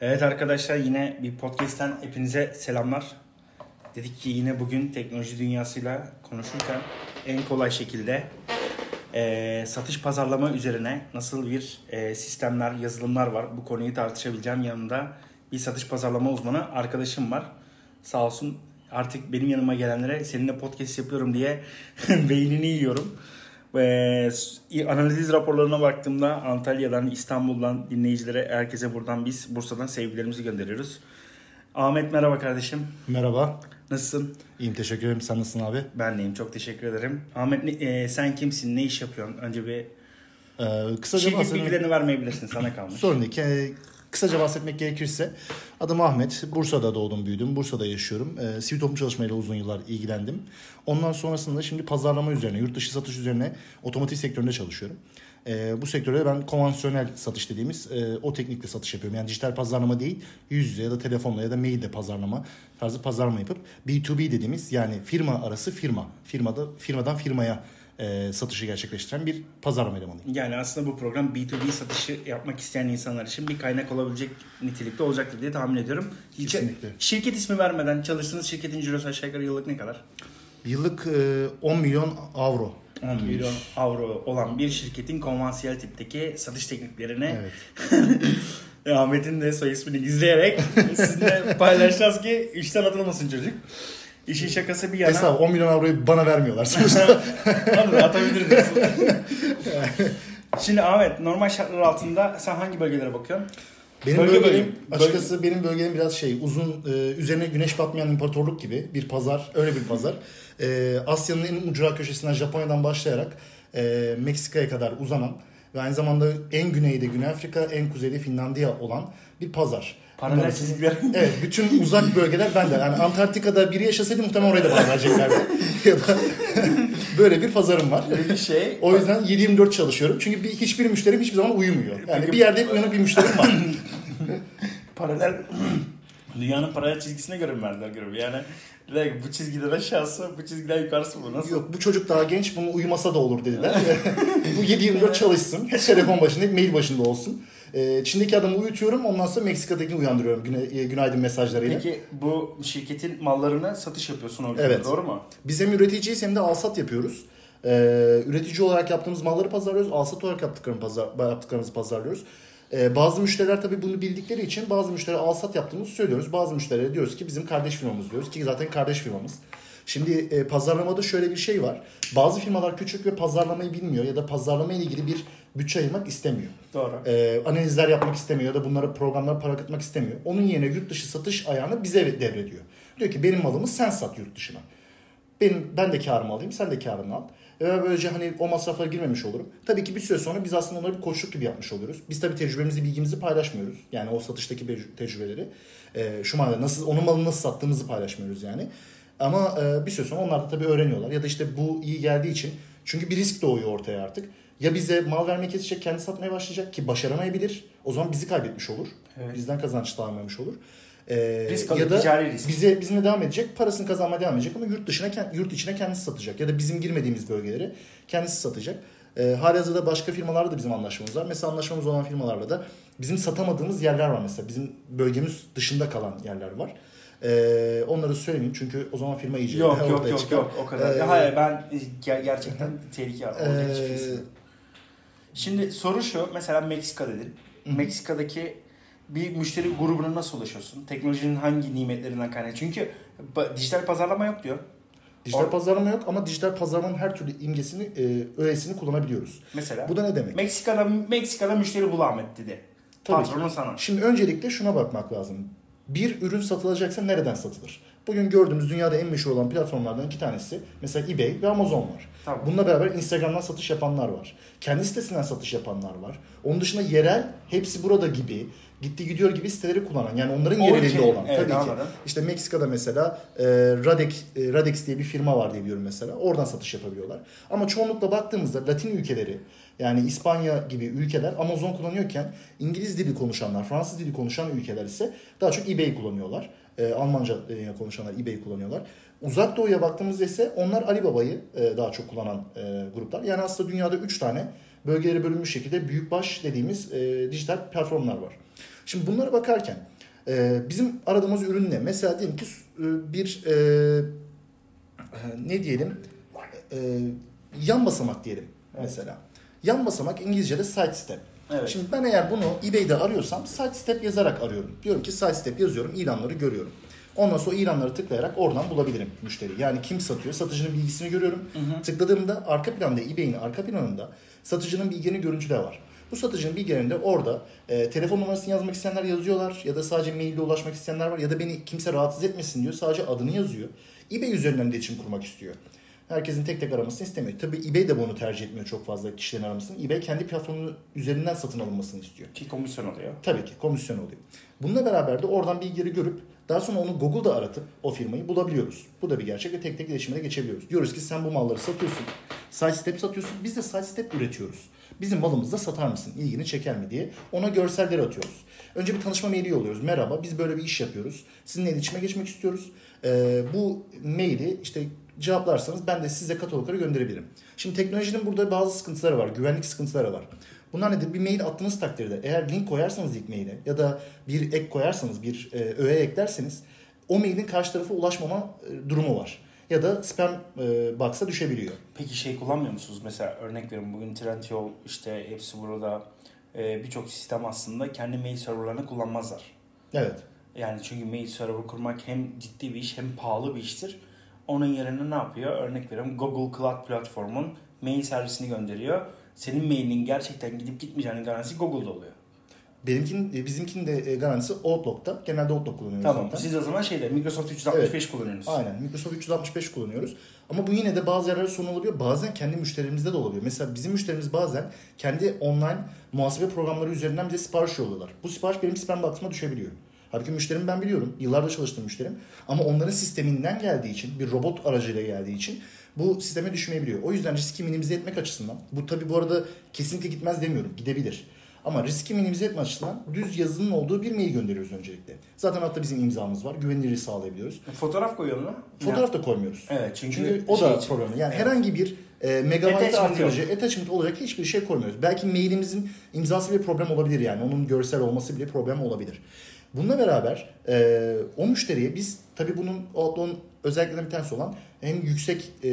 Evet arkadaşlar yine bir podcast'ten hepinize selamlar. Dedik ki yine bugün teknoloji dünyasıyla konuşurken en kolay şekilde e, satış pazarlama üzerine nasıl bir e, sistemler, yazılımlar var bu konuyu tartışabileceğim. Yanında bir satış pazarlama uzmanı arkadaşım var. Sağ olsun artık benim yanıma gelenlere seninle podcast yapıyorum diye beynini yiyorum. Ve analiz raporlarına baktığımda Antalya'dan, İstanbul'dan dinleyicilere, herkese buradan biz Bursa'dan sevgilerimizi gönderiyoruz. Ahmet merhaba kardeşim. Merhaba. Nasılsın? İyiyim teşekkür ederim. Sen nasılsın abi? Ben deyim. Çok teşekkür ederim. Ahmet e, sen kimsin? Ne iş yapıyorsun? Önce bir ee, kısaca şirket bahsetmek... bilgilerini vermeyebilirsin. Sana kalmış. Sorun değil. Kısaca bahsetmek gerekirse adım Ahmet. Bursa'da doğdum büyüdüm. Bursa'da yaşıyorum. Ee, sivil toplum çalışmayla uzun yıllar ilgilendim. Ondan sonrasında şimdi pazarlama üzerine, yurt dışı satış üzerine otomotiv sektöründe çalışıyorum. Ee, bu sektörde ben konvansiyonel satış dediğimiz e, o teknikle satış yapıyorum. Yani dijital pazarlama değil, yüz yüze ya da telefonla ya da maille pazarlama tarzı pazarlama yapıp B2B dediğimiz yani firma arası firma, firmada firmadan firmaya e, satışı gerçekleştiren bir pazarlama elemanıyım. Yani aslında bu program B2B satışı yapmak isteyen insanlar için bir kaynak olabilecek nitelikte olacaktır diye tahmin ediyorum. Kesinlikle. Şirket ismi vermeden çalıştığınız şirketin cirosu aşağı yukarı yıllık ne kadar? Yıllık e, 10 milyon avro. 10 milyon avro olan bir şirketin konvansiyel tipteki satış tekniklerine Evet. Ahmet'in de soy ismini gizleyerek sizinle paylaşacağız ki işten atılmasın çocuk. İşin şakası bir yana. Hesap 10 milyon avroyu bana vermiyorlar sonuçta. Onu da atabiliriz. Şimdi Ahmet normal şartlar altında sen hangi bölgelere bakıyorsun? Benim Bölge bölgem, bölüm- açıkçası benim bölgem biraz şey uzun e, üzerine güneş batmayan imparatorluk gibi bir pazar öyle bir pazar. E, Asya'nın en ucra köşesinden Japonya'dan başlayarak e, Meksika'ya kadar uzanan ve aynı zamanda en güneyde Güney Afrika en kuzeyde Finlandiya olan bir pazar. Paralel çizgiler. Evet bütün uzak bölgeler bende. Yani Antarktika'da biri yaşasaydı muhtemelen oraya da bana vereceklerdi. ya da böyle bir pazarım var. Bir şey. O yüzden 7-24 çalışıyorum. Çünkü bir, hiçbir müşterim hiçbir zaman uyumuyor. Yani Peki- bir yerde hep uyanık bir müşterim var. paralel dünyanın paralel çizgisine göre mi verdiler görevi? Yani direkt bu çizgiden aşağısı, bu çizgiden yukarısı mı? Nasıl? Yok bu çocuk daha genç bunu uyumasa da olur dediler. bu 7-24 çalışsın. Hep telefon başında hep mail başında olsun. Ee, Çin'deki adamı uyutuyorum ondan sonra Meksika'dakini uyandırıyorum güne, e, günaydın mesajlarıyla. Peki bu şirketin mallarına satış yapıyorsun o Evet. doğru mu? Biz hem üreticiyiz hem de alsat yapıyoruz. Ee, üretici olarak yaptığımız malları pazarlıyoruz. Alsat olarak yaptıklarımızı, pazar, yaptıklarımızı pazarlıyoruz. Ee, bazı müşteriler tabii bunu bildikleri için bazı müşteriler alsat yaptığımızı söylüyoruz. Bazı müşterilere diyoruz ki bizim kardeş firmamız diyoruz ki zaten kardeş firmamız. Şimdi e, pazarlamada şöyle bir şey var. Bazı firmalar küçük ve pazarlamayı bilmiyor ya da pazarlama ile ilgili bir bütçe ayırmak istemiyor. Doğru. Ee, analizler yapmak istemiyor ya da bunlara programlara para akıtmak istemiyor. Onun yerine yurt dışı satış ayağını bize devrediyor. Diyor ki benim malımı sen sat yurt dışına. Benim, ben de karımı alayım, sen de karını al. Ve böylece hani o masraflara girmemiş olurum. Tabii ki bir süre sonra biz aslında onlara bir koçluk gibi yapmış oluyoruz. Biz tabii tecrübemizi, bilgimizi paylaşmıyoruz. Yani o satıştaki tecrübeleri. Ee, şu manada nasıl, onun malını nasıl sattığımızı paylaşmıyoruz yani. Ama e, bir süre sonra onlar da tabii öğreniyorlar. Ya da işte bu iyi geldiği için. Çünkü bir risk doğuyor ortaya artık. Ya bize mal vermek kesecek, kendi satmaya başlayacak ki başaramayabilir. O zaman bizi kaybetmiş olur. Evet. Bizden kazanç sağlamamış olur. Ee, Risk ya da ticari risk. bize bizimle devam edecek, parasını kazanmaya devam edecek ama yurt dışına yurt içine kendisi satacak ya da bizim girmediğimiz bölgeleri kendisi satacak. Ee, halihazırda başka firmalarla da bizim anlaşmamız var. Mesela anlaşmamız olan firmalarla da bizim satamadığımız yerler var mesela. Bizim bölgemiz dışında kalan yerler var. Ee, onları söylemeyeyim çünkü o zaman firma iyice Yok yok yok çıkar. yok o kadar. Ee, hayır ben ger- gerçekten tehlike. Olacak hiçbir Ee, şey yok. Şimdi soru şu mesela Meksika dedin. Meksika'daki bir müşteri grubuna nasıl ulaşıyorsun? Teknolojinin hangi nimetlerinden kaynaklı? Çünkü dijital pazarlama yok diyor. Dijital Or- pazarlama yok ama dijital pazarlamanın her türlü imgesini, e, öğesini kullanabiliyoruz. Mesela Bu da ne demek? Meksika'da Meksika'da müşteri bul Ahmet dedi. Tabii Patronun sana. Şimdi öncelikle şuna bakmak lazım. Bir ürün satılacaksa nereden satılır? Bugün gördüğümüz dünyada en meşhur olan platformlardan iki tanesi mesela eBay ve Amazon var. Tamam. Bununla beraber Instagram'dan satış yapanlar var. Kendi sitesinden satış yapanlar var. Onun dışında yerel hepsi burada gibi gitti gidiyor gibi siteleri kullanan yani onların yerelinde olan evet, tabii ki. İşte Meksika'da mesela e, Radex, e, Radex diye bir firma var diye biliyorum mesela. Oradan satış yapabiliyorlar. Ama çoğunlukla baktığımızda Latin ülkeleri yani İspanya gibi ülkeler Amazon kullanıyorken İngiliz dili konuşanlar, Fransız dili konuşan ülkeler ise daha çok eBay kullanıyorlar. E, Almanca e, konuşanlar eBay kullanıyorlar. Uzak Doğu'ya baktığımızda ise onlar Alibaba'yı e, daha çok kullanan e, gruplar. Yani aslında dünyada 3 tane bölgelere bölünmüş şekilde büyükbaş dediğimiz e, dijital platformlar var. Şimdi bunlara bakarken e, bizim aradığımız ürün ne? Mesela diyelim ki e, bir e, ne diyelim e, yan basamak diyelim mesela. Yan basamak İngilizce'de side step. Evet. Şimdi ben eğer bunu eBay'de arıyorsam side step yazarak arıyorum. Diyorum ki side step yazıyorum, ilanları görüyorum. Ondan sonra ilanları tıklayarak oradan bulabilirim müşteri. Yani kim satıyor, satıcının bilgisini görüyorum. Tıkladığımda arka planda eBay'in arka planında satıcının bilgilerini görüntüde var. Bu satıcının bilgilerinde orada e, telefon numarasını yazmak isteyenler yazıyorlar ya da sadece maille ulaşmak isteyenler var ya da beni kimse rahatsız etmesin diyor sadece adını yazıyor. eBay üzerinden iletişim kurmak istiyor. Herkesin tek tek aramasını istemiyor. Tabii eBay de bunu tercih etmiyor çok fazla kişilerin aramasını. eBay kendi platformu üzerinden satın alınmasını istiyor. Ki komisyon oluyor. Tabii ki komisyon oluyor. Bununla beraber de oradan bilgileri görüp daha sonra onu Google'da aratıp o firmayı bulabiliyoruz. Bu da bir gerçek ve tek tek iletişime geçebiliyoruz. Diyoruz ki sen bu malları satıyorsun. Side step satıyorsun. Biz de side step üretiyoruz. Bizim malımızı da satar mısın? İlgini çeker mi diye. Ona görseller atıyoruz. Önce bir tanışma maili yolluyoruz. Merhaba biz böyle bir iş yapıyoruz. Sizinle iletişime geçmek istiyoruz. Ee, bu maili işte cevaplarsanız ben de size katalogları gönderebilirim. Şimdi teknolojinin burada bazı sıkıntıları var. Güvenlik sıkıntıları var. Bunlar nedir? Bir mail attığınız takdirde eğer link koyarsanız ilk maile ya da bir ek koyarsanız bir e, öğe eklerseniz o mailin karşı tarafa ulaşmama e, durumu var. Ya da spam e, box'a düşebiliyor. Peki şey kullanmıyor musunuz? Mesela örnek verin bugün Trendyol işte hepsi burada e, birçok sistem aslında kendi mail serverlarını kullanmazlar. Evet. Yani çünkü mail server kurmak hem ciddi bir iş hem pahalı bir iştir. Onun yerine ne yapıyor? Örnek veriyorum Google Cloud platformun mail servisini gönderiyor. Senin mailin gerçekten gidip gitmeyeceğinin garantisi Google'da oluyor. Benimkin, e, bizimkinin de e, garantisi Outlook'ta. Genelde Outlook kullanıyoruz Tamam. zaten. Siz o zaman şeyde Microsoft 365 kullanıyorsunuz. Aynen. Microsoft 365 kullanıyoruz. Ama bu yine de bazı yerlerde sorun olabiliyor. Bazen kendi müşterimizde de olabiliyor. Mesela bizim müşterimiz bazen kendi online muhasebe programları üzerinden bize sipariş yolluyorlar. Bu sipariş benim spam box'ıma düşebiliyor. Halbuki müşterim ben biliyorum. Yıllardır çalıştığım müşterim. Ama onların sisteminden geldiği için, bir robot aracıyla geldiği için bu sisteme düşmeyebiliyor. O yüzden riski minimize etmek açısından, bu tabi bu arada kesinlikle gitmez demiyorum, gidebilir. Ama riski minimize etme açısından düz yazının olduğu bir mail gönderiyoruz öncelikle. Zaten hatta bizim imzamız var. Güvenilirliği sağlayabiliyoruz. Fotoğraf koyuyor mu? Fotoğraf da koymuyoruz. Evet çünkü, Çünkü o şey da için- programı. Yani Evet. herhangi bir e, megabayt Attachment artırıcı, attachment olacak hiçbir şey koymuyoruz. Belki mailimizin imzası bir problem olabilir yani. Onun görsel olması bile problem olabilir. Bununla beraber e, o müşteriye biz tabii bunun Outlook'un özelliklerinden bir tanesi olan hem yüksek e,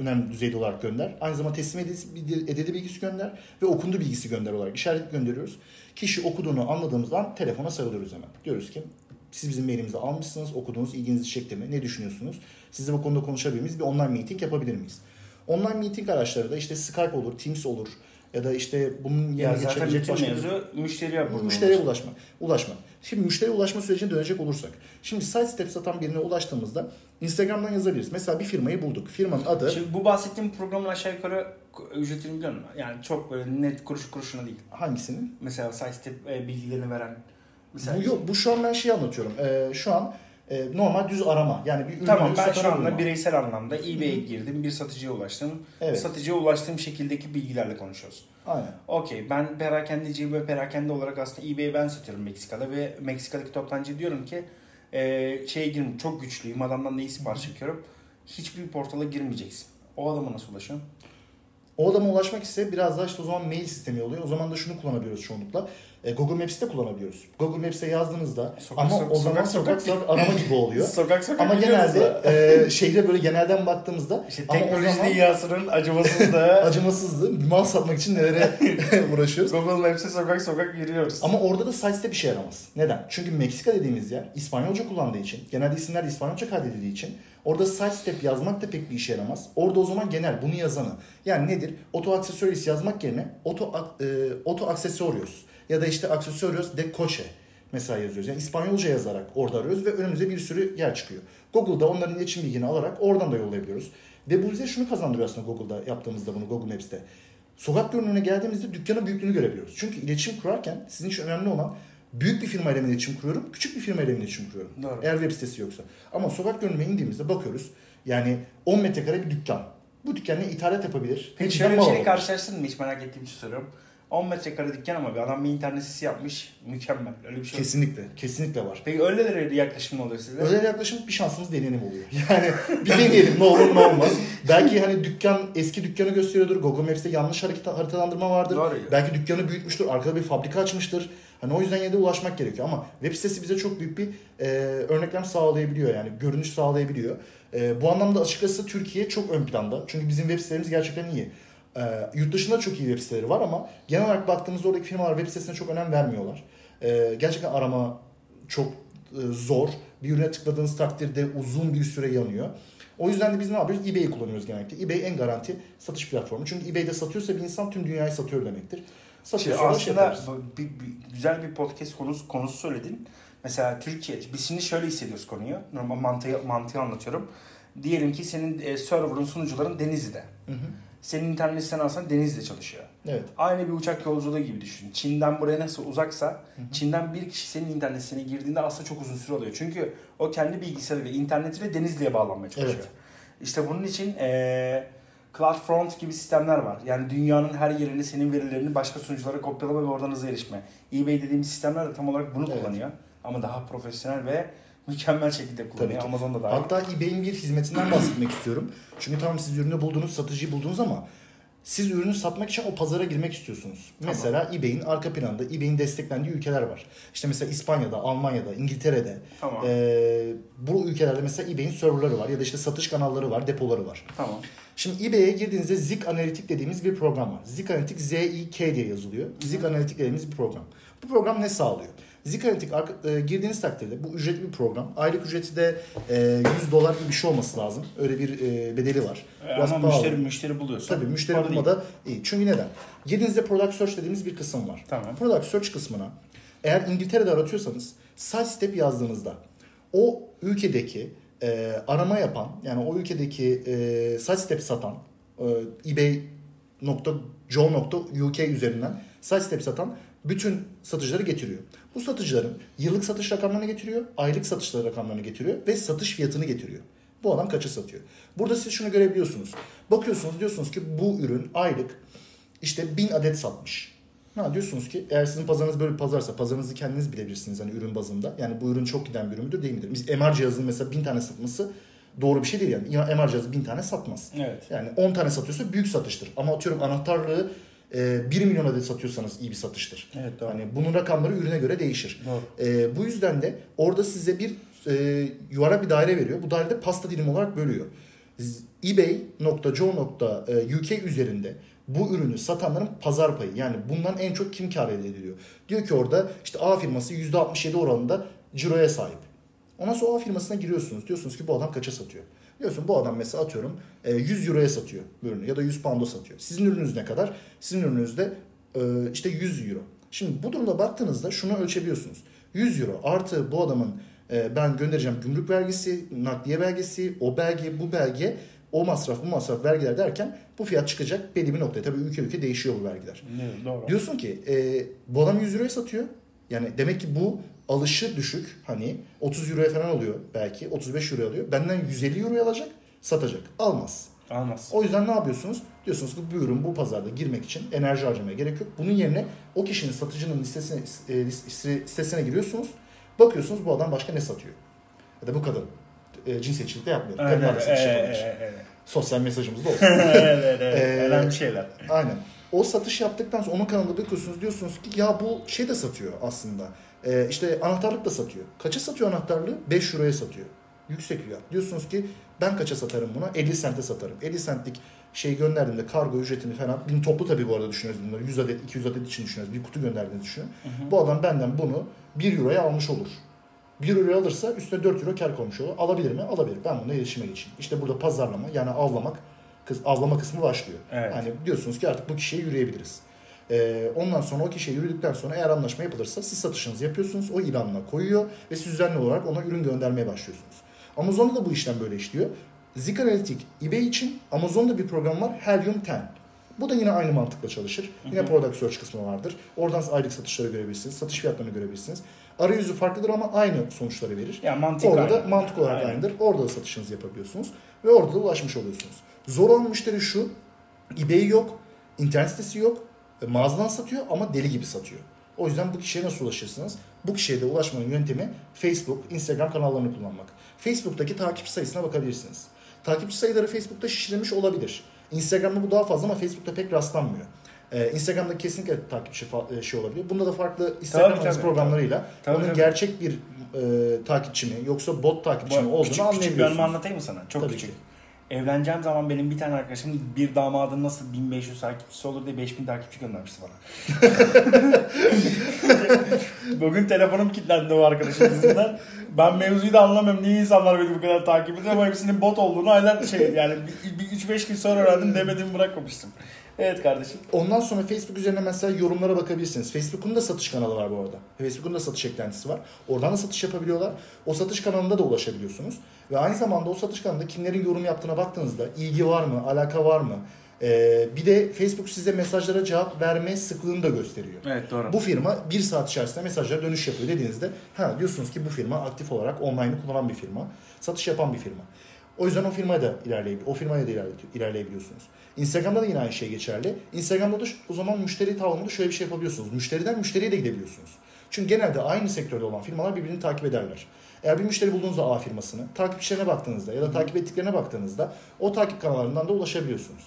önem düzeyde olarak gönder. Aynı zamanda teslim edildi, bilgisi gönder ve okundu bilgisi gönder olarak işaret gönderiyoruz. Kişi okuduğunu anladığımız an telefona sarılıyoruz hemen. Diyoruz ki siz bizim mailimizi almışsınız, okudunuz, ilginizi çekti mi, ne düşünüyorsunuz? Sizle bu konuda konuşabilir miyiz? Bir online meeting yapabilir miyiz? Online meeting araçları da işte Skype olur, Teams olur ya da işte bunun Ya yerine zaten geçebilecek başka mevzu müşteriye müşteriye ulaşma. Ulaşma. Şimdi müşteriye ulaşma sürecine dönecek olursak. Şimdi site step satan birine ulaştığımızda Instagram'dan yazabiliriz. Mesela bir firmayı bulduk. Firmanın adı Şimdi bu bahsettiğim programın aşağı yukarı ücretini biliyor musun? Yani çok böyle net kuruş kuruşuna değil. hangisinin? Mesela site step e, bilgilerini veren. Mesela Bu yok. Bu şu an ben şey anlatıyorum. Ee, şu an e, normal düz arama. Yani bir ürünü Tamam ben şu anda bulma. bireysel anlamda eBay'e girdim, bir satıcıya ulaştım. Evet. Satıcıya ulaştığım şekildeki bilgilerle konuşuyoruz. Aynen. Okey ben perakendeciyim ve perakende olarak aslında eBay'e ben satıyorum Meksika'da ve Meksika'daki toptancıya diyorum ki e, şeye girin çok güçlüyüm adamdan neyi sipariş çekiyorum. Hiçbir portala girmeyeceksin. O adama nasıl ulaşıyorsun? O adama ulaşmak ise biraz daha işte o zaman mail sistemi oluyor. O zaman da şunu kullanabiliyoruz çoğunlukla. E, Google Maps'te kullanabiliyoruz. Google Maps'te yazdığınızda Sokak, ama sokak, o zaman sokak, sokak sokak, arama gibi oluyor. Sokak sokak ama genelde e, şehre böyle genelden baktığımızda İşte ama o teknoloji zaman dünyasının acımasızlığı. acımasızlığı mal satmak için nelere uğraşıyoruz. Google Maps'e sokak sokak giriyoruz. Ama orada da sites'te bir şey yaramaz. Neden? Çünkü Meksika dediğimiz yer İspanyolca kullandığı için, genelde isimler İspanyolca kaydedildiği için orada site step yazmak da pek bir işe yaramaz. Orada o zaman genel bunu yazanı. Yani nedir? Auto accessories yazmak yerine auto, e, auto accessorios ya da işte accessorios de coche mesela yazıyoruz. Yani İspanyolca yazarak orada arıyoruz ve önümüze bir sürü yer çıkıyor. Google'da onların iletişim bilgini alarak oradan da yollayabiliyoruz. Ve bu bize şunu kazandırıyor aslında Google'da yaptığımızda bunu Google Maps'te. Sokak görünümüne geldiğimizde dükkanın büyüklüğünü görebiliyoruz. Çünkü iletişim kurarken sizin için önemli olan büyük bir firmayla mı iletişim kuruyorum, küçük bir firmayla mı iletişim kuruyorum. Doğru. Eğer web sitesi yoksa. Ama sokak görünümüne indiğimizde bakıyoruz. Yani 10 metrekare bir dükkan. Bu dükkan ne ithalat yapabilir? Peki şöyle bir şeyle karşılaştın mı? Hiç merak ettiğim için soruyorum. 10 metrekare dükkan ama bir adam bir internet sitesi yapmış. Mükemmel. Öyle bir şey yok. Kesinlikle. Kesinlikle var. Peki öyle yaklaşım mı oluyor sizde? Özel yaklaşım bir şansımız deneyelim oluyor. Yani bir deneyelim ne olur ne olmaz. Belki hani dükkan eski dükkanı gösteriyordur. Google Maps'te yanlış hareket, haritalandırma vardır. Doğru. Belki dükkanı büyütmüştür. Arkada bir fabrika açmıştır. Hani o yüzden yine de ulaşmak gerekiyor. Ama web sitesi bize çok büyük bir e, örneklem sağlayabiliyor. Yani görünüş sağlayabiliyor. E, bu anlamda açıkçası Türkiye çok ön planda. Çünkü bizim web sitelerimiz gerçekten iyi. E, yurt dışında çok iyi web siteleri var ama genel olarak baktığımızda oradaki firmalar web sitesine çok önem vermiyorlar. E, gerçekten arama çok e, zor. Bir ürüne tıkladığınız takdirde uzun bir süre yanıyor. O yüzden de biz ne yapıyoruz? eBay'i kullanıyoruz genellikle. eBay en garanti satış platformu. Çünkü eBay'de satıyorsa bir insan tüm dünyayı satıyor demektir. Şimdi Satıyorsa da şey aslında bu- bir, bir- güzel bir podcast konusu, konusu söyledin. Mesela Türkiye, biz şimdi şöyle hissediyoruz konuyu. Normal mantığı, mantığı anlatıyorum. Diyelim ki senin e, server'ın sunucuların Denizli'de. Hı hı. Senin internet siten alsan Denizli'de çalışıyor. Evet. Aynı bir uçak yolculuğu gibi düşün. Çin'den buraya nasıl uzaksa, Çin'den bir kişi senin internet sitene girdiğinde aslında çok uzun süre oluyor. Çünkü o kendi bilgisayarıyla, internetiyle Denizli'ye bağlanmaya çalışıyor. Evet. İşte bunun için eee CloudFront gibi sistemler var. Yani dünyanın her yerini, senin verilerini başka sunuculara kopyalama ve oradan hızlı erişme. eBay dediğimiz sistemler de tam olarak bunu Evet. kullanıyor. Ama daha profesyonel ve mükemmel şekilde kullanıyor. ki. Amazon'da dahil. Hatta eBay'in bir hizmetinden bahsetmek istiyorum. Çünkü tamam siz ürünü buldunuz, satıcıyı buldunuz ama siz ürünü satmak için o pazara girmek istiyorsunuz. Tamam. Mesela eBay'in arka planında eBay'in desteklendiği ülkeler var. İşte mesela İspanya'da, Almanya'da, İngiltere'de Tamam. eee, bu ülkelerde mesela eBay'in serverları var ya da işte satış kanalları var, depoları var. Tamam. Şimdi eBay'e girdiğinizde Zik Analitik dediğimiz bir program var. Zik Analitik Z-I-K diye yazılıyor. Zik Analitik dediğimiz bir program. Bu program ne sağlıyor? Zik Analitik arka- e, girdiğiniz takdirde bu ücretli bir program. Aylık ücreti de e, 100 dolar gibi bir şey olması lazım. Öyle bir e, bedeli var. Biraz Ama pahalı. müşteri, müşteri buluyorsun. Tabii müşteri değil. bulmada iyi. Çünkü neden? Girdiğinizde Product Search dediğimiz bir kısım var. Tamam. Product Search kısmına eğer İngiltere'de aratıyorsanız side step yazdığınızda o ülkedeki e, arama yapan yani o ülkedeki e, side step satan e, ebay.co.uk üzerinden side step satan bütün satıcıları getiriyor. Bu satıcıların yıllık satış rakamlarını getiriyor, aylık satış rakamlarını getiriyor ve satış fiyatını getiriyor. Bu adam kaça satıyor? Burada siz şunu görebiliyorsunuz. Bakıyorsunuz diyorsunuz ki bu ürün aylık işte 1000 adet satmış. Ha diyorsunuz ki eğer sizin pazarınız böyle bir pazarsa pazarınızı kendiniz bilebilirsiniz hani ürün bazında. Yani bu ürün çok giden bir ürün müdür değil midir? Biz MR cihazının mesela 1000 tane satması doğru bir şey değil yani. Ya MR cihazı 1000 tane satmaz. Evet. Yani 10 tane satıyorsa büyük satıştır. Ama atıyorum anahtarlığı e, 1 milyon adet satıyorsanız iyi bir satıştır. Evet doğru. Hani bunun rakamları ürüne göre değişir. Doğru. E, bu yüzden de orada size bir e, yuvarlak bir daire veriyor. Bu dairede pasta dilimi olarak bölüyor. Ebay.co.uk üzerinde bu ürünü satanların pazar payı yani bundan en çok kim kar elde ediliyor? Diyor ki orada işte A firması %67 oranında ciroya sahip. Ondan sonra o A firmasına giriyorsunuz. Diyorsunuz ki bu adam kaça satıyor? Diyorsun bu adam mesela atıyorum e, 100 euroya satıyor ürünü ya da 100 pound'a satıyor. Sizin ürününüz ne kadar? Sizin ürününüz de e, işte 100 euro. Şimdi bu durumda baktığınızda şunu ölçebiliyorsunuz. 100 euro artı bu adamın e, ben göndereceğim gümrük vergisi, nakliye belgesi, o belge, bu belge, o masraf, bu masraf, vergiler derken bu fiyat çıkacak belli bir noktaya. Tabii ülke ülke değişiyor bu vergiler. Evet, doğru. Diyorsun ki e, bu adam 100 euroya satıyor. Yani demek ki bu alışı düşük. Hani 30 euroya falan alıyor belki. 35 euroya alıyor. Benden 150 euroya alacak, satacak. Almaz. Almaz. O yüzden ne yapıyorsunuz? Diyorsunuz ki bu ürün bu pazarda girmek için enerji harcamaya gerek yok. Bunun yerine o kişinin satıcının listesine, e, liste- listesine giriyorsunuz. Bakıyorsunuz bu adam başka ne satıyor. Ya da bu kadın e, cinsiyetçilik de yapmıyor. Evet, Kadın yapabilir. evet, evet. Sosyal mesajımız da olsun. evet, evet, evet. Ee, Önemli şeyler. Aynen. O satış yaptıktan sonra onun kanalında bakıyorsunuz diyorsunuz ki ya bu şey de satıyor aslında. Ee, işte anahtarlık da satıyor. Kaça satıyor anahtarlığı? 5 euroya satıyor. Yüksek fiyat. Diyorsunuz ki ben kaça satarım buna? 50 sente satarım. 50 centlik şey gönderdiğimde kargo ücretini falan. Bin toplu tabii bu arada düşünüyoruz bunları. 100 adet 200 adet için düşünüyoruz. Bir kutu gönderdiğinizi düşünün. Bu adam benden bunu 1 euroya almış olur. 1 euro alırsa üstüne 4 euro kar koymuş olur. Alabilir mi? Alabilir. Ben bununla iletişime geçeyim. İşte burada pazarlama yani avlamak kız avlama kısmı başlıyor. Evet. Hani diyorsunuz ki artık bu kişiye yürüyebiliriz. Ee, ondan sonra o kişiye yürüdükten sonra eğer anlaşma yapılırsa siz satışınızı yapıyorsunuz. O ilanına koyuyor ve siz düzenli olarak ona ürün göndermeye başlıyorsunuz. Amazon'da da bu işlem böyle işliyor. Zik Analytic eBay için Amazon'da bir program var Helium 10. Bu da yine aynı mantıkla çalışır. Yine Product Search kısmı vardır. Oradan aylık satışları görebilirsiniz. Satış fiyatlarını görebilirsiniz. Arayüzü farklıdır ama aynı sonuçları verir. Ya mantık Orada da aynı. mantık olarak Aynen. aynıdır. Orada da satışınızı yapabiliyorsunuz. Ve orada da ulaşmış oluyorsunuz. Zor olan müşteri şu. eBay yok. internet sitesi yok. E, Mağazadan satıyor ama deli gibi satıyor. O yüzden bu kişiye nasıl ulaşırsınız? Bu kişiye de ulaşmanın yöntemi Facebook, Instagram kanallarını kullanmak. Facebook'taki takipçi sayısına bakabilirsiniz. Takipçi sayıları Facebook'ta şişirilmiş olabilir. Instagram'da bu daha fazla ama Facebook'ta pek rastlanmıyor. Ee, Instagram'da kesinlikle takipçi fa- e, şey olabiliyor. Bunda da farklı Instagram Tabii, tabii, programlarıyla Tabii, onun tabii. gerçek bir e, takipçi mi yoksa bot takipçi mi olduğunu küçük, küçük bir anlayabiliyorsunuz. anlatayım mı sana? Çok Tabii küçük. ki. Evleneceğim zaman benim bir tane arkadaşım bir damadın nasıl 1500 takipçisi olur diye 5000 takipçi göndermişti bana. Bugün telefonum kilitlendi o arkadaşım yüzünden. Ben mevzuyu da anlamıyorum. Niye insanlar beni bu kadar takip ediyor ama hepsinin bot olduğunu aynen şey yani bir 3-5 gün sonra öğrendim demediğimi bırakmamıştım. Evet kardeşim. Ondan sonra Facebook üzerine mesela yorumlara bakabilirsiniz. Facebook'un da satış kanalı var bu arada. Facebook'un da satış eklentisi var. Oradan da satış yapabiliyorlar. O satış kanalında da ulaşabiliyorsunuz. Ve aynı zamanda o satış kanalında kimlerin yorum yaptığına baktığınızda ilgi var mı, alaka var mı? Ee, bir de Facebook size mesajlara cevap verme sıklığını da gösteriyor. Evet doğru. Bu firma bir saat içerisinde mesajlara dönüş yapıyor dediğinizde ha diyorsunuz ki bu firma aktif olarak online'ı kullanan bir firma. Satış yapan bir firma. O yüzden o firmaya da ilerleyebiliyor. O firmaya da ilerle- ilerleyebiliyorsunuz. Instagram'da da yine aynı şey geçerli. Instagram'da da o zaman müşteri tavrında şöyle bir şey yapabiliyorsunuz. Müşteriden müşteriye de gidebiliyorsunuz. Çünkü genelde aynı sektörde olan firmalar birbirini takip ederler. Eğer bir müşteri bulduğunuzda A firmasını, takipçilerine baktığınızda ya da takip ettiklerine baktığınızda o takip kanallarından da ulaşabiliyorsunuz.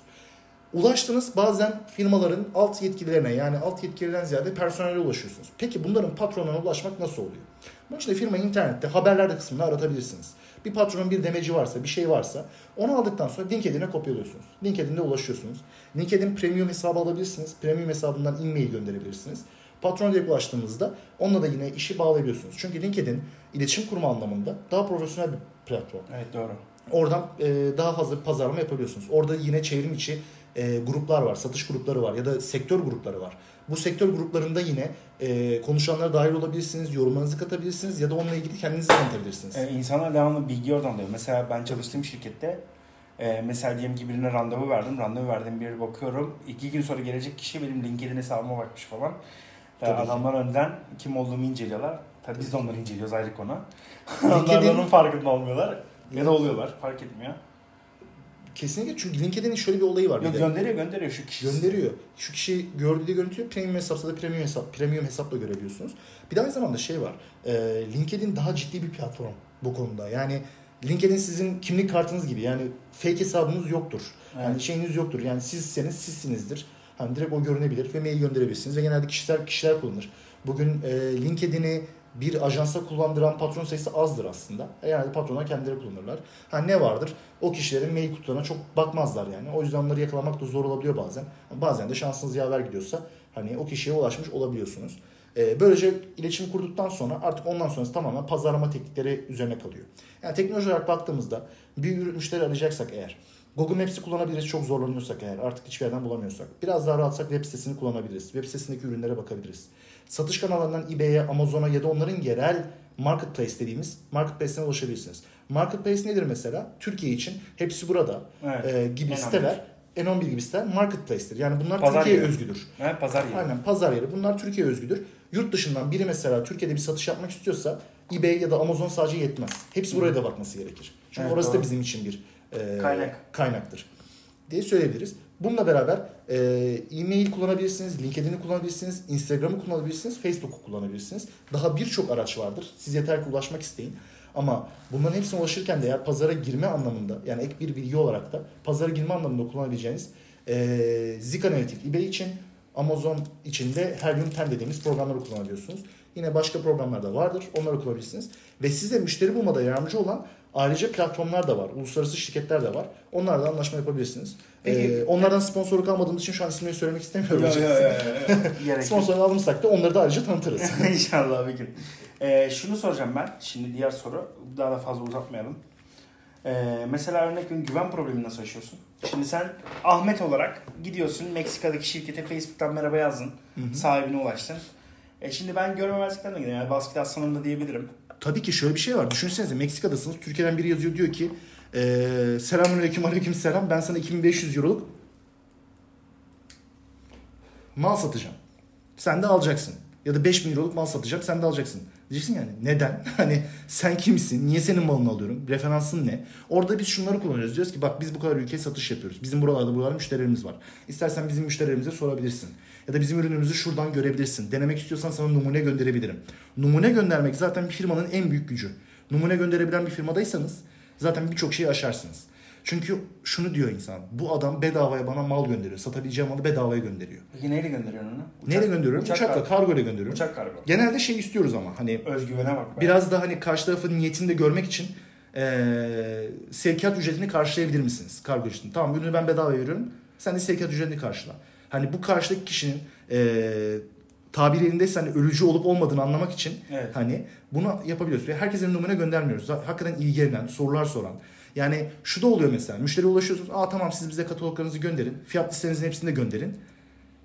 Ulaştınız bazen firmaların alt yetkililerine yani alt yetkiliden ziyade personele ulaşıyorsunuz. Peki bunların patronlarına ulaşmak nasıl oluyor? Bunun için de firmayı internette haberlerde kısmında aratabilirsiniz. Bir patronun bir demeci varsa, bir şey varsa onu aldıktan sonra LinkedIn'e kopyalıyorsunuz. LinkedIn'de ulaşıyorsunuz. LinkedIn premium hesabı alabilirsiniz. Premium hesabından e-mail gönderebilirsiniz. Patrona direkt ulaştığınızda onunla da yine işi bağlayabiliyorsunuz. Çünkü LinkedIn iletişim kurma anlamında daha profesyonel bir platform. Evet doğru. Oradan e, daha fazla pazarlama yapabiliyorsunuz. Orada yine çevrim içi e, gruplar var, satış grupları var ya da sektör grupları var. Bu sektör gruplarında yine e, konuşanlara dahil olabilirsiniz, yorumlarınızı katabilirsiniz ya da onunla ilgili kendinizi tanıtabilirsiniz. Ee, insanlar devamlı bilgi oradan alıyor. Mesela ben çalıştığım şirkette e, mesela diyelim ki birine randevu verdim. Randevu verdiğim bir bakıyorum. iki gün sonra gelecek kişi benim LinkedIn hesabıma bakmış falan. Ee, Tabii ki. adamlar önden kim olduğumu inceliyorlar. Tabii biz de onları inceliyoruz ayrı konu. Onlar da onun farkında olmuyorlar. Ya da oluyorlar fark etmiyor. Kesinlikle çünkü LinkedIn'in şöyle bir olayı var. bir Yok de. gönderiyor gönderiyor şu kişi. gönderiyor. Şu kişi gördüğü görüntüyü premium hesapsa da premium hesap premium hesapla görebiliyorsunuz. Bir de aynı zamanda şey var. E, LinkedIn daha ciddi bir platform bu konuda. Yani LinkedIn sizin kimlik kartınız gibi. Yani fake hesabınız yoktur. Yani Evet. şeyiniz yoktur. Yani sizseniz sizsinizdir. Hani direkt o görünebilir ve mail gönderebilirsiniz ve genelde kişiler kişiler kullanır. Bugün e, LinkedIn'i bir ajansa kullandıran patron sayısı azdır aslında. Yani patronlar kendileri kullanırlar. Ha ne vardır? O kişilerin mail kutularına çok bakmazlar yani. O yüzden onları yakalamak da zor olabiliyor bazen. Bazen de şansınız yaver gidiyorsa hani o kişiye ulaşmış olabiliyorsunuz. Ee, böylece iletişim kurduktan sonra artık ondan sonrası tamamen pazarlama teknikleri üzerine kalıyor. Yani teknoloji olarak baktığımızda bir müşteri arayacaksak eğer Google Maps'i kullanabiliriz çok zorlanıyorsak eğer artık hiçbir yerden bulamıyorsak. Biraz daha rahatsak web sitesini kullanabiliriz. Web sitesindeki ürünlere bakabiliriz. Satış kanallarından eBay'e, Amazon'a ya da onların yerel marketplace dediğimiz marketplace'ine ulaşabilirsiniz. Marketplace nedir mesela? Türkiye için hepsi burada Evet. e, gibi N11. siteler, N11 gibi siteler marketplace'tir. Yani bunlar Pazar Türkiye yeri. özgüdür. Evet pazar yeri. Aynen pazar yeri. Bunlar Türkiye özgüdür. Yurt dışından biri mesela Türkiye'de bir satış yapmak istiyorsa eBay ya da Amazon sadece yetmez. Hepsi buraya da bakması gerekir. Çünkü Evet, orası doğru. da bizim için bir e, Kaynak. kaynaktır diye söyleyebiliriz. Bununla beraber e, e-mail kullanabilirsiniz, LinkedIn'i kullanabilirsiniz, Instagram'ı kullanabilirsiniz, Facebook'u kullanabilirsiniz. Daha birçok araç vardır. Siz yeter ki ulaşmak isteyin. Ama bunların hepsine ulaşırken de eğer pazara girme anlamında yani ek bir bilgi olarak da pazara girme anlamında kullanabileceğiniz e, Zik Analytics eBay için Amazon için de Helium 10 dediğimiz programları kullanabiliyorsunuz. Yine başka programlar da vardır. Onları kullanabilirsiniz. Ve size müşteri bulmada yardımcı olan ayrıca platformlar da var. Uluslararası şirketler de var. Onlarla anlaşma yapabilirsiniz. Peki- Ee, onlardan sponsorluk almadığımız için şu an isimleri söylemek istemiyorum. Yok, yok, yok. Sponsorluk aldığımız takdirde onları da ayrıca tanıtırız. İnşallah bir gün. Ee, şunu soracağım ben. Şimdi diğer soru. Daha da fazla uzatmayalım. Ee, mesela örnek veriyorum güven problemi nasıl yaşıyorsun? Şimdi sen Ahmet olarak gidiyorsun Meksika'daki şirkete Facebook'tan merhaba yazdın. Sahibine ulaştın. E şimdi ben görmemezlikten de gidiyorum. Yani basket aslanım da diyebilirim. Tabii ki şöyle bir şey var. Düşünsenize Meksika'dasınız. Türkiye'den biri yazıyor diyor ki e, selamünaleyküm aleyküm selam. Ben sana 2500 euroluk mal satacağım. Sen de alacaksın. Ya da 5 bin euroluk mal satacağım sen de alacaksın. Diyeceksin yani neden? Hani sen kimsin? Niye senin malını alıyorum? Referansın ne? Orada biz şunları kullanıyoruz. Diyoruz ki bak biz bu kadar ülkeye satış yapıyoruz. Bizim buralarda buralarda müşterilerimiz var. İstersen bizim müşterilerimize sorabilirsin. Ya da bizim ürünümüzü şuradan görebilirsin. Denemek istiyorsan sana numune gönderebilirim. Numune göndermek zaten bir firmanın en büyük gücü. Numune gönderebilen bir firmadaysanız zaten birçok şeyi aşarsınız. Çünkü şunu diyor insan. Bu adam bedavaya bana mal gönderiyor. Satabileceğim malı bedavaya gönderiyor. Peki neyle gönderiyorsun onu? Uçak- Neyle gönderiyorum? Uçak Uçakla, kargo. kargo ile gönderiyorum. Uçak kargo. Genelde şey istiyoruz ama hani Özgüvene bak. be. biraz da hani karşı tarafın niyetini de görmek için eee sevkiyat ücretini karşılayabilir misiniz? Kargo ücretini. Tamam ürünü ben bedava veriyorum. Sen de sevkiyat ücretini karşıla. Hani bu karşıdaki kişinin eee tabir elindeyse hani ölücü olup olmadığını anlamak için Evet. hani bunu yapabiliyoruz. Ve herkesin numune göndermiyoruz. Hakikaten ilgilenen, sorular soran. Yani şu da oluyor mesela. Müşteriye ulaşıyorsunuz. Aa tamam siz bize kataloglarınızı gönderin. Fiyat listenizin hepsini de gönderin.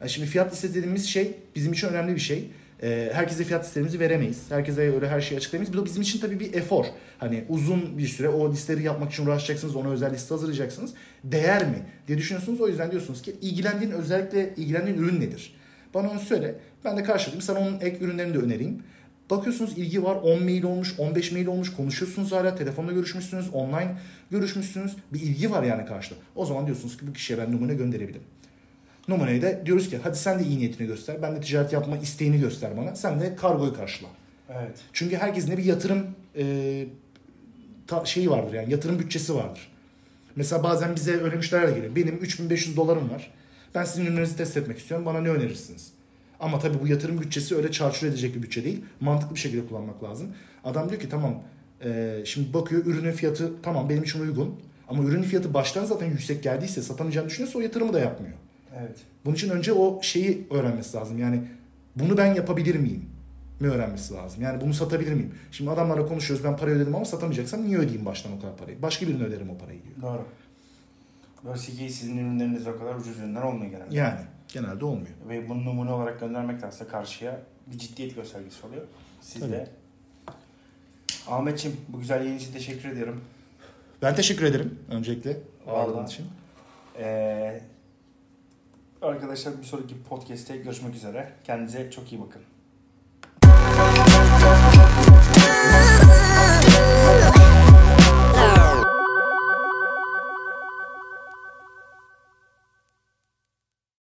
Yani şimdi fiyat listesi dediğimiz şey bizim için önemli bir şey. Ee, herkese fiyat listelerimizi veremeyiz. Herkese öyle her şeyi açıklayamayız. Bu da bizim için tabii bir efor. Hani uzun bir süre o listeleri yapmak için uğraşacaksınız. Ona özel liste hazırlayacaksınız. Değer mi diye düşünüyorsunuz. O yüzden diyorsunuz ki ilgilendiğin özellikle ilgilendiğin ürün nedir? Bana onu söyle. Ben de karşılayayım. Sana onun ek ürünlerini de önereyim. Bakıyorsunuz ilgi var. 10 mail olmuş, 15 mail olmuş. Konuşuyorsunuz hala. Telefonla görüşmüşsünüz. Online görüşmüşsünüz. Bir ilgi var yani karşıda. O zaman diyorsunuz ki bu kişiye ben numune gönderebilirim. Numarayı da diyoruz ki hadi sen de iyi niyetini göster. Ben de ticaret yapma isteğini göster bana. Sen de kargoyu karşıla. Evet. Çünkü herkesin de bir yatırım e, ta- şeyi vardır yani yatırım bütçesi vardır. Mesela bazen bize öyle müşteriler de geliyor. Benim 3500 dolarım var. Ben sizin ürünlerinizi test etmek istiyorum. Bana ne önerirsiniz? Ama tabii bu yatırım bütçesi öyle çarçur edecek bir bütçe değil. Mantıklı bir şekilde kullanmak lazım. Adam diyor ki tamam e, şimdi bakıyor ürünün fiyatı tamam benim için uygun. Ama ürünün fiyatı baştan zaten yüksek geldiyse satamayacağını düşünüyorsa o yatırımı da yapmıyor. Evet. Bunun için önce o şeyi öğrenmesi lazım. Yani bunu ben yapabilir miyim? mi öğrenmesi lazım. Yani bunu satabilir miyim? Şimdi adamlarla konuşuyoruz ben parayı ödedim ama satamayacaksam niye ödeyeyim baştan o kadar parayı? Başka birine öderim o parayı diyor. Doğru. Ki sizin ürünleriniz o kadar ucuz ürünler olmuyor genelde. Yani Genelde olmuyor. Ve bunu numune olarak göndermektense karşıya bir ciddiyet göstergesi oluyor. Siz Tabii. de. Ahmetciğim bu güzel yayın için teşekkür ediyorum. Ben teşekkür ederim öncelikle ağırlığın için. Ee, arkadaşlar bir sonraki podcast'te görüşmek üzere. Kendinize çok iyi bakın.